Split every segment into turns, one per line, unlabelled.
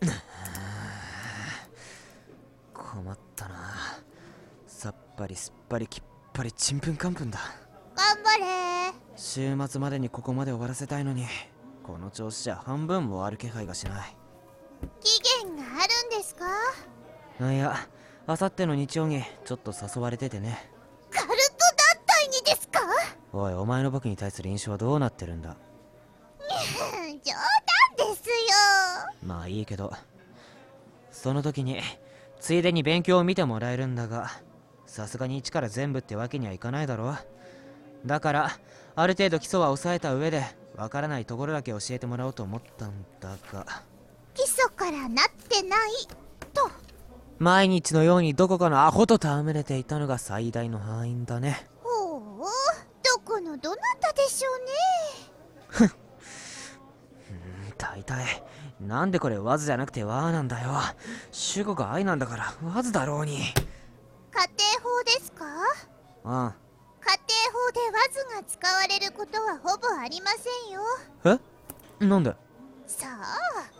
困ったな。さっぱりすっぱりきっぱりちんぷんかんぷんだ。
頑張れ。
週末までにここまで終わらせたいのにこの調子じゃ半分も終わる気配がしない。
期限があるんですか？
いやあさっての日曜にちょっと誘われててね。
カルト団体にですか？
おいお前の僕に対する印象はどうなってるんだ
冗談ですよ
まあいいけどその時についでに勉強を見てもらえるんだがさすがに一から全部ってわけにはいかないだろだからある程度基礎は抑えた上でわからないところだけ教えてもらおうと思ったんだが。
基礎からなってない。と。
毎日のようにどこかのアホと戯れていたのが最大の敗因だね。
ほう。どこのどなたでしょうね。
大体なんでこれわずじゃなくてわーなんだよ。主語が愛なんだからわずだろうに。
家庭法ですか？
うん
家庭法でわずが使われることはほぼありませんよ。
え？なんで？
さあ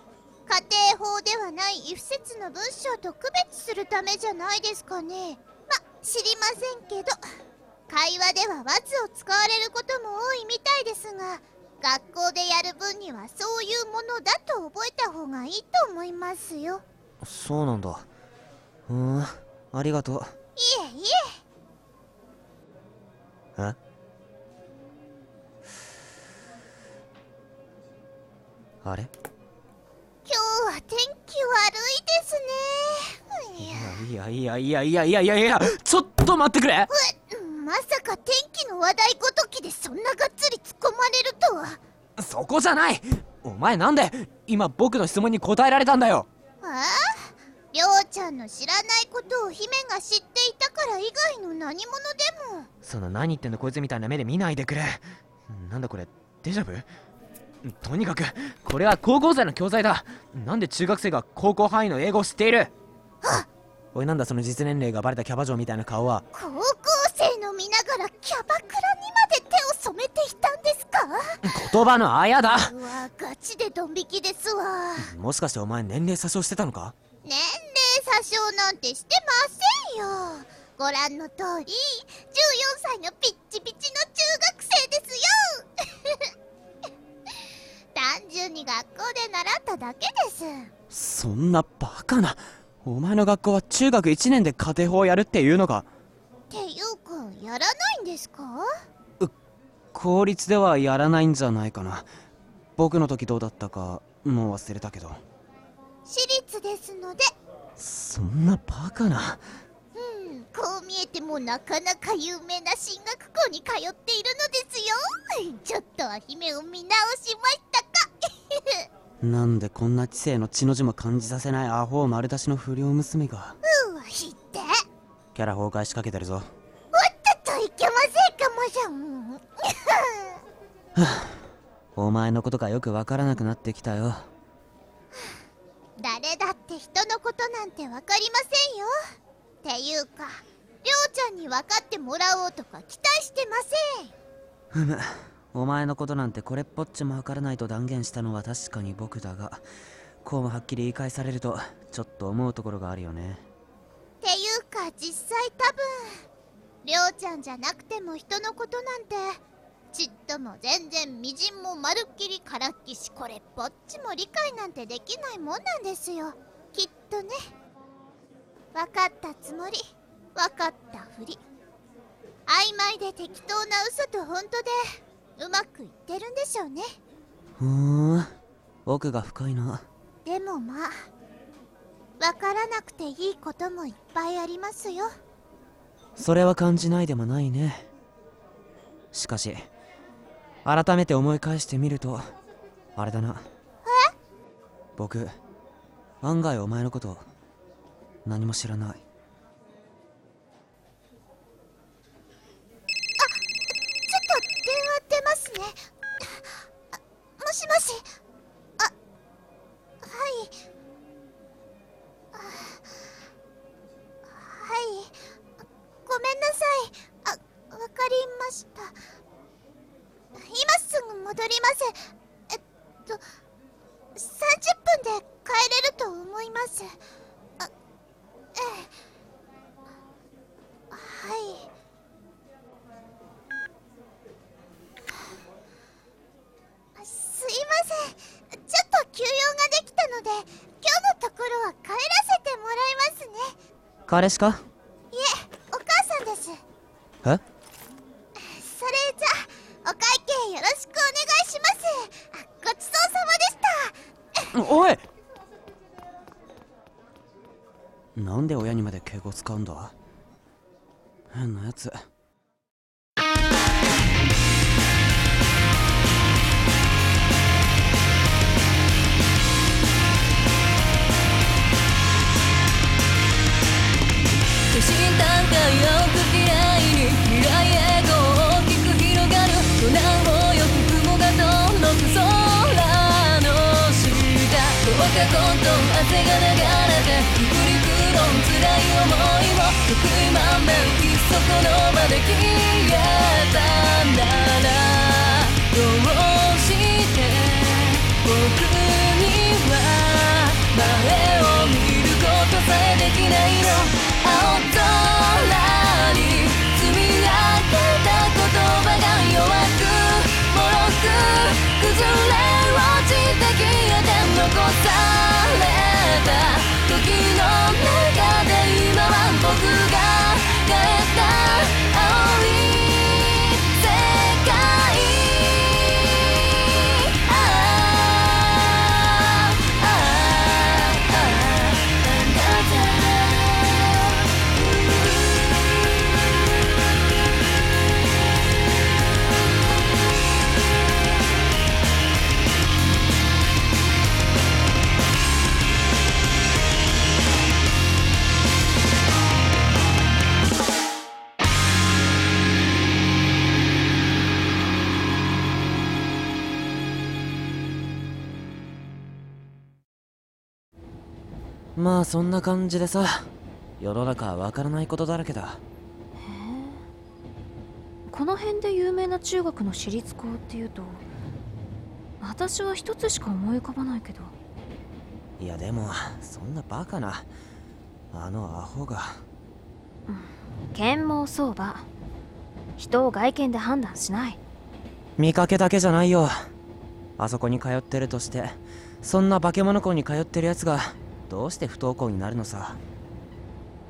家庭法ではない異不説の文章と区別するためじゃないですかね。ま知りませんけど会話ではわずを使われることも多いみたいですが学校でやる分にはそういうものだと覚えた方がいいと思いますよ。
そうなんだ。うんありがとう。
いえいえ。
え？あれ？
今日は天気悪いですね。
いや。いやいやいやいやいやいやちょっと待ってくれ。
まさか天気の話題ごときでそんながっつり突っ込まれるとは。
そこじゃない。お前なんで今僕の質問に答えられたんだよ。
ああ？りょうちゃんの知らないことを姫が知っていたから以外の何者でも。
そんな何言ってんだこいつみたいな目で見ないでくれ。なんだこれ？デジャブ？とにかくこれは高校生の教材だ。なんで中学生が高校範囲の英語を知っている？おいなんだその実年齢がバレたキャバ嬢みたいな顔は。
高校見ながらキャバクラにまで手を染めていたんですか？
言葉のあやだ。
うわガチでドン引きですわ。
もしかしてお前年齢詐称してたのか？
年齢詐称なんてしてませんよ。ご覧の通り14歳のピッチピチの中学生ですよ。単純に学校で習っただけです。
そんなバカな。お前の学校は中学1年で家庭法をやるっていうのか？
っていうかやらないんですか？
公立ではやらないんじゃないかな。僕の時どうだったかもう忘れたけど。
私立ですので。
そんなバカな。
うんこう見えてもなかなか有名な進学校に通っているのですよ。ちょっとは姫を見直しましたか。
なんでこんな知性の血の字も感じさせないアホ丸出しの不良娘が。
うわひって。
キャラ崩壊しかけてるぞ
いけませんかもじゃん。
お前のことがよくわからなくなってきたよ。
誰だって人のことなんてわかりませんよ。っていうかりょうちゃんに分かってもらおうとか期待してません。
ふむ。お前のことなんてこれっぽっちもわからないと断言したのは確かに僕だがこうもはっきり言い返されるとちょっと思うところがあるよね。
っていうか実際多分りょうちゃんじゃなくても人のことなんて。ちっとも全然みじんもまるっきりからっきしこれっぽっちも理解なんてできないもんなんですよ。きっとね。分かったつもり。分かったふり。曖昧で適当な嘘と本当で。うまくいってるんでしょうね。
ふーん。奥が深いな。
でもまあ。分からなくていいこともいっぱいありますよ
それは感じないでもないね。しかし改めて思い返してみるとあれだな。僕案外お前のこと何も知らない
戻ります。えっと30分で帰れると思思います。あええ。はい。すいません。ちょっと休養ができたので今日のところは帰らせてもらいますね。
彼氏か
いえお母さんです
え
それじゃあお会計よろしくお願いしますあごちそうさまでした
おい！なんで親にまで敬語使うんだ？変なやつ。
どうか混沌汗が流れてくりくろん辛い思いを得意満面いっそこの場で消えたんだな。どうして僕には前を見ることさえできないの。された。時の中で今は僕が
まあそんな感じでさ世の中はわからないことだらけだ。
この辺で有名な中学の私立校っていうと私は一つしか思い浮かばないけど。
いやでもそんなバカなあのアホが。
剣網相場。人を外見で判断しない。
見かけだけじゃないよ。あそこに通ってるとしてそんな化け物校に通ってるやつがどうして不登校になるのさ？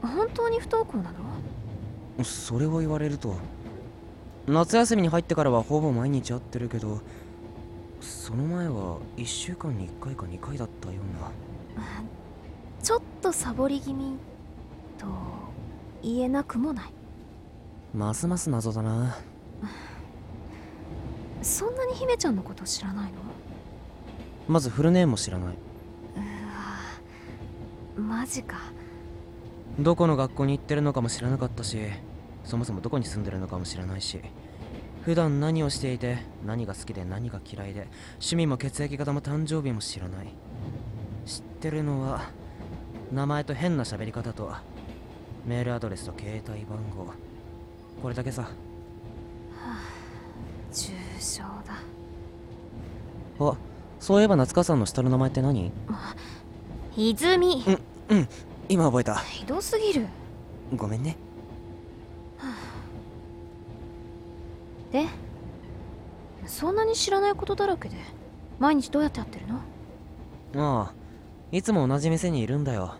本当に不登校なの？
それを言われると夏休みに入ってからはほぼ毎日会ってるけどその前は1週間に1回か2回だったような。
ちょっとサボり気味と言えなくもない？
ますます謎だな。
そんなに姫ちゃんのこと知らないの？
まずフルネームも知らない
マジか。
どこの学校に行ってるのかも知らなかったしそもそもどこに住んでるのかも知らないし普段何をしていて何が好きで何が嫌いで趣味も血液型も誕生日も知らない。知ってるのは名前と変な喋り方とメールアドレスと携帯番号。これだけさ。
重症だ。
あそういえば夏川さんの下の名前って何？
泉
うん今覚えた。
ひどすぎる。
ごめんね。
でそんなに知らないことだらけで毎日どうやってやってるの？
ああいつも同じ店にいるんだよ。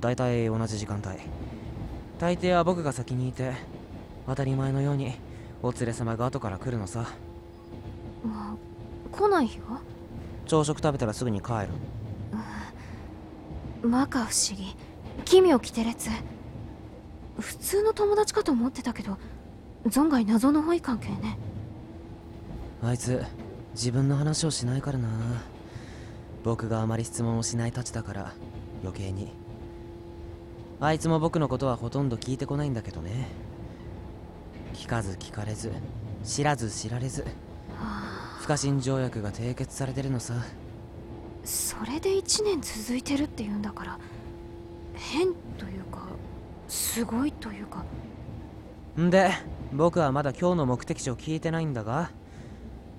だいたい同じ時間帯。大抵は僕が先にいて当たり前のようにお連れ様が後から来るのさ。
まあ来ない日は
朝食食べたらすぐに帰る
摩訶不思議。奇妙奇て烈普通の友達かと思ってたけど存外謎の多い関係ね。
あいつ自分の話をしないからな。僕があまり質問をしないたちだから余計に。あいつも僕のことはほとんど聞いてこないんだけどね。聞かず聞かれず知らず知られず不可侵条約が締結されてるのさ
それで1年続いてるっていうんだから変というかすごいというか。
んで僕はまだ今日の目的地を聞いてないんだが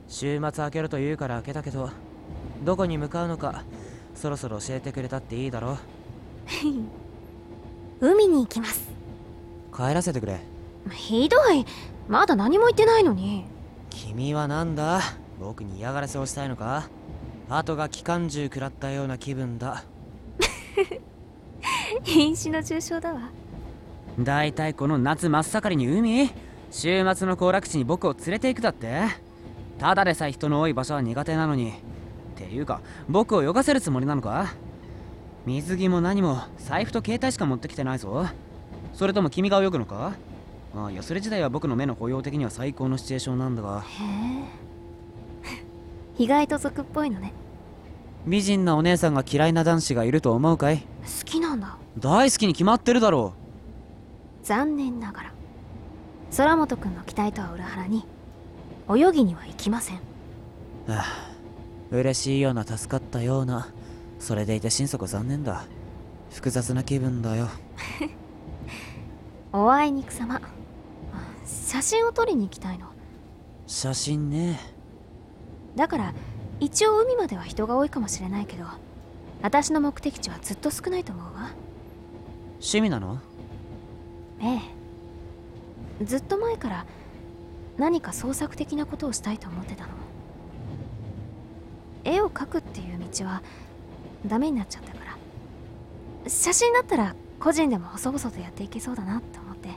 週末開けると言うから開けたけどどこに向かうのかそろそろ教えてくれたっていいだろ
海に行きます。
帰らせてくれ。
ひどい。まだ何も言ってないのに。
君はなんだ？僕に嫌がらせをしたいのか？後が機関銃食らったような気分だ。
瀕死の重傷だわ。
だいたいこの夏真っ盛りに海？週末の行楽地に僕を連れて行くだって？ただでさえ人の多い場所は苦手なのに。っていうか僕を泳がせるつもりなのか？水着も何も財布と携帯しか持ってきてないぞ。それとも君が泳ぐのか？あいやそれ自体は僕の目の保養的には最高のシチュエーションなんだが。
へえ意外と俗っぽいのね。
美人なお姉さんが嫌いな男子がいると思うかい？
好きなんだ。
大好きに決まってるだろ
残念ながら。空本君の期待とは裏腹に泳ぎには行きません。
うはあ嬉しいような助かったような。それでいて心底残念だ。複雑な気分だよ。
おあいにくさま写真を撮りに行きたいの。
写真ね
だから一応海までは人が多いかもしれないけど私の目的地はずっと少ないと思うわ。
趣味なの？
ええ。ずっと前から何か創作的なことをしたいと思ってたの。絵を描くっていう道はダメになっちゃったから。写真だったら個人でも細々とやっていけそうだなって思って。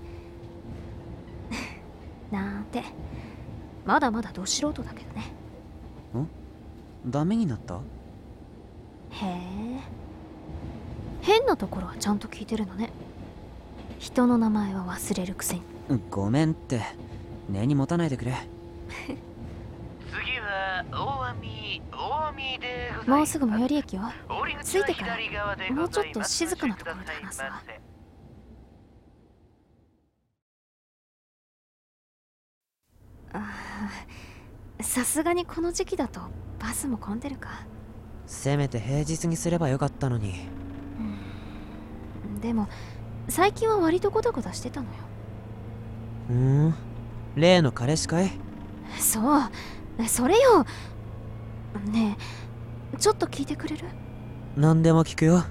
なんて。まだまだど素人だけどね
ダメになった？
へえ。変なところはちゃんと聞いてるのね。人の名前は忘れるくせに。
ごめんって。根に持たないでくれ。
次は大網大網で
もうすぐ最寄り駅よ。
降り口は
着いてからもうちょっと静かなところで話すわ。あーさすがにこの時期だとバスも混んでるか。
せめて平日にすればよかったのに。
でも最近は割とゴタゴタしてたのよ。
ふーん？例の彼氏かい？
そう。それよ。ねえちょっと聞いてくれる？
何でも聞くよ。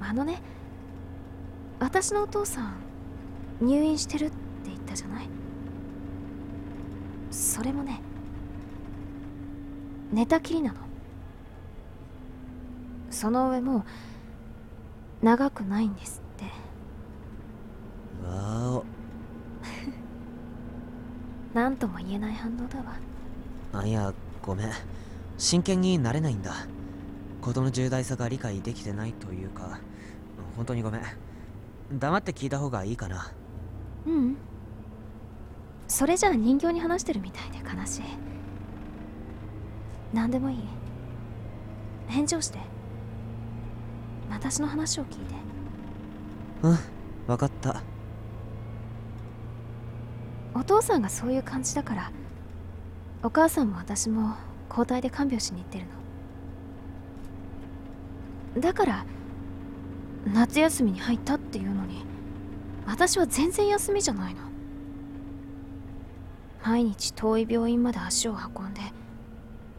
あのね私のお父さん入院してるって言ったじゃない？それもね寝たきりなの。その上もう長くないんですって。
わお。
何とも言えない反応だわ。
あいやごめん。真剣になれないんだ。事の重大さが理解できてないというか。本当にごめん。黙って聞いた方がいいかな。
ううんそれじゃあ人形に話してるみたいで悲しい。何でもいい。返事をして。私の話を聞いて。
うん分かった。
お父さんがそういう感じだから。お母さんも私も交代で看病しに行ってるの。だから夏休みに入ったっていうのに私は全然休みじゃないの毎日遠い病院まで足を運んで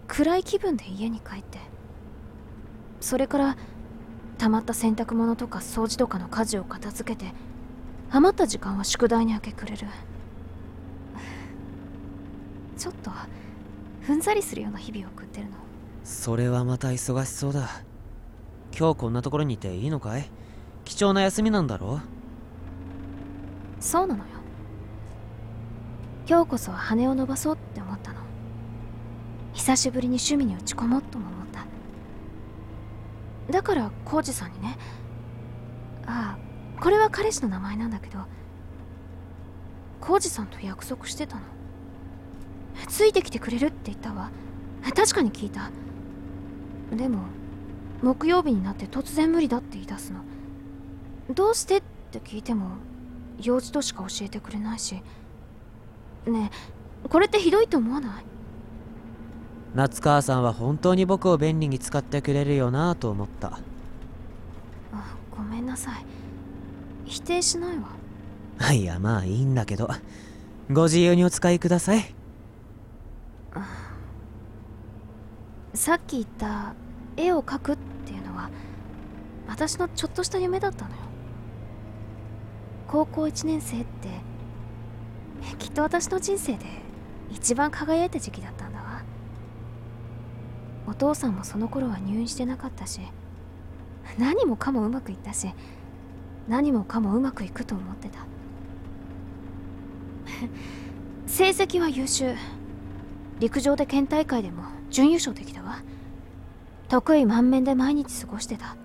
暗い気分で家に帰ってそれから溜まった洗濯物とか掃除とかの家事を片付けて余った時間は宿題に明け暮れる。ちょっとふんざりするような日々を送ってるの。
それはまた忙しそうだ。今日こんなところにいていいのかい？貴重な休みなんだろ
そうなのよ今日こそは羽を伸ばそうって思ったの。久しぶりに趣味に打ち込もうとも思った。だから浩二さんにね。ああこれは彼氏の名前なんだけど浩二さんと約束してたの。ついてきてくれるって言ったわ。確かに聞いた。でも木曜日になって突然無理だって言い出すの。どうしてって聞いても用事としか教えてくれないし。ねえこれってひどいと思わない？
夏川さんは本当に僕を便利に使ってくれるよなと思った。
あごめんなさい。否定しないわ。
いやまあいいんだけど。ご自由にお使いください。
さっき言った絵を描くっていうのは私のちょっとした夢だったのよ。高校1年生ってきっと私の人生で一番輝いた時期だったんだわ。お父さんもその頃は入院してなかったし何もかもうまくいったし何もかもうまくいくと思ってた。成績は優秀。陸上で県大会でも準優勝できたわ。得意満面で毎日過ごしてた。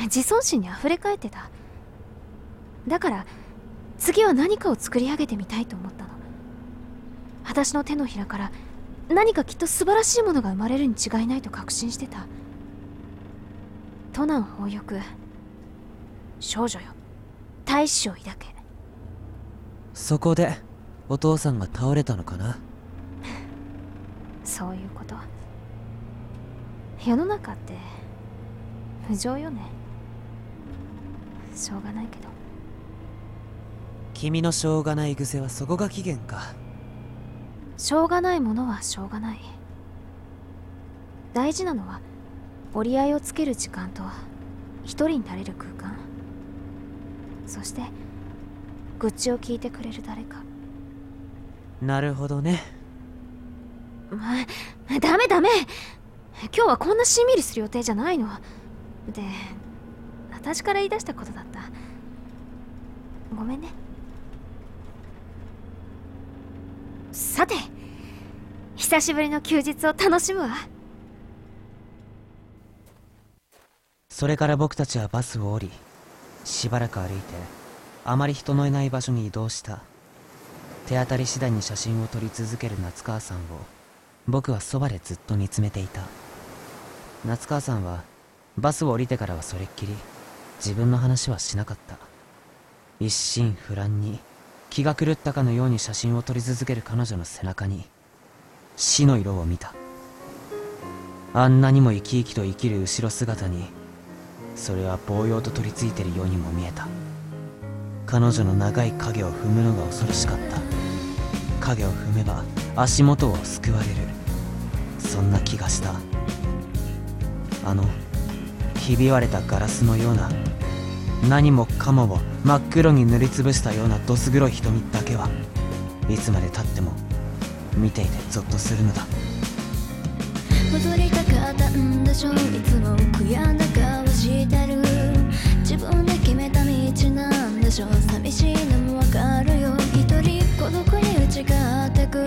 自尊心にあふれ返ってた。だから次は何かを作り上げてみたいと思ったの。私の手のひらから何かきっと素晴らしいものが生まれるに違いないと確信してた。都南宝翼少女よ。大志を抱け。
そこでお父さんが倒れたのかな？
そういうこと。世の中って不条よね。しょうがないけど
君のしょうがない癖はそこが起源か。
しょうがないものはしょうがない。大事なのは折り合いをつける時間と一人になれる空間。そして愚痴を聞いてくれる誰か。
なるほどね。
まダメダメ。今日はこんなしんみりする予定じゃないの。で私から言い出したことだった。ごめんねさて久しぶりの休日を楽しむわ。
それから僕たちはバスを降りしばらく歩いてあまり人のいない場所に移動した。手当たり次第に写真を撮り続ける夏川さんを僕はそばでずっと見つめていた。夏川さんはバスを降りてからはそれっきり自分の話はしなかった。一心不乱に気が狂ったかのように写真を撮り続ける彼女の背中に死の色を見た。あんなにも生き生きと生きる後ろ姿にそれは棒用と取り付いてるようにも見えた。彼女の長い影を踏むのが恐ろしかった。影を踏めば足元を救われる。そんな気がした。あのひび割れたガラスのような何もかもを真っ黒に塗りつぶしたようなどす黒い瞳だけはいつまでたっても見ていてゾッとするのだ。
戻りたかったんでしょいつも悔やんだ顔してる。自分で決めた道なんでしょ寂しいのもわかるよ。一人孤独に打ち勝ってく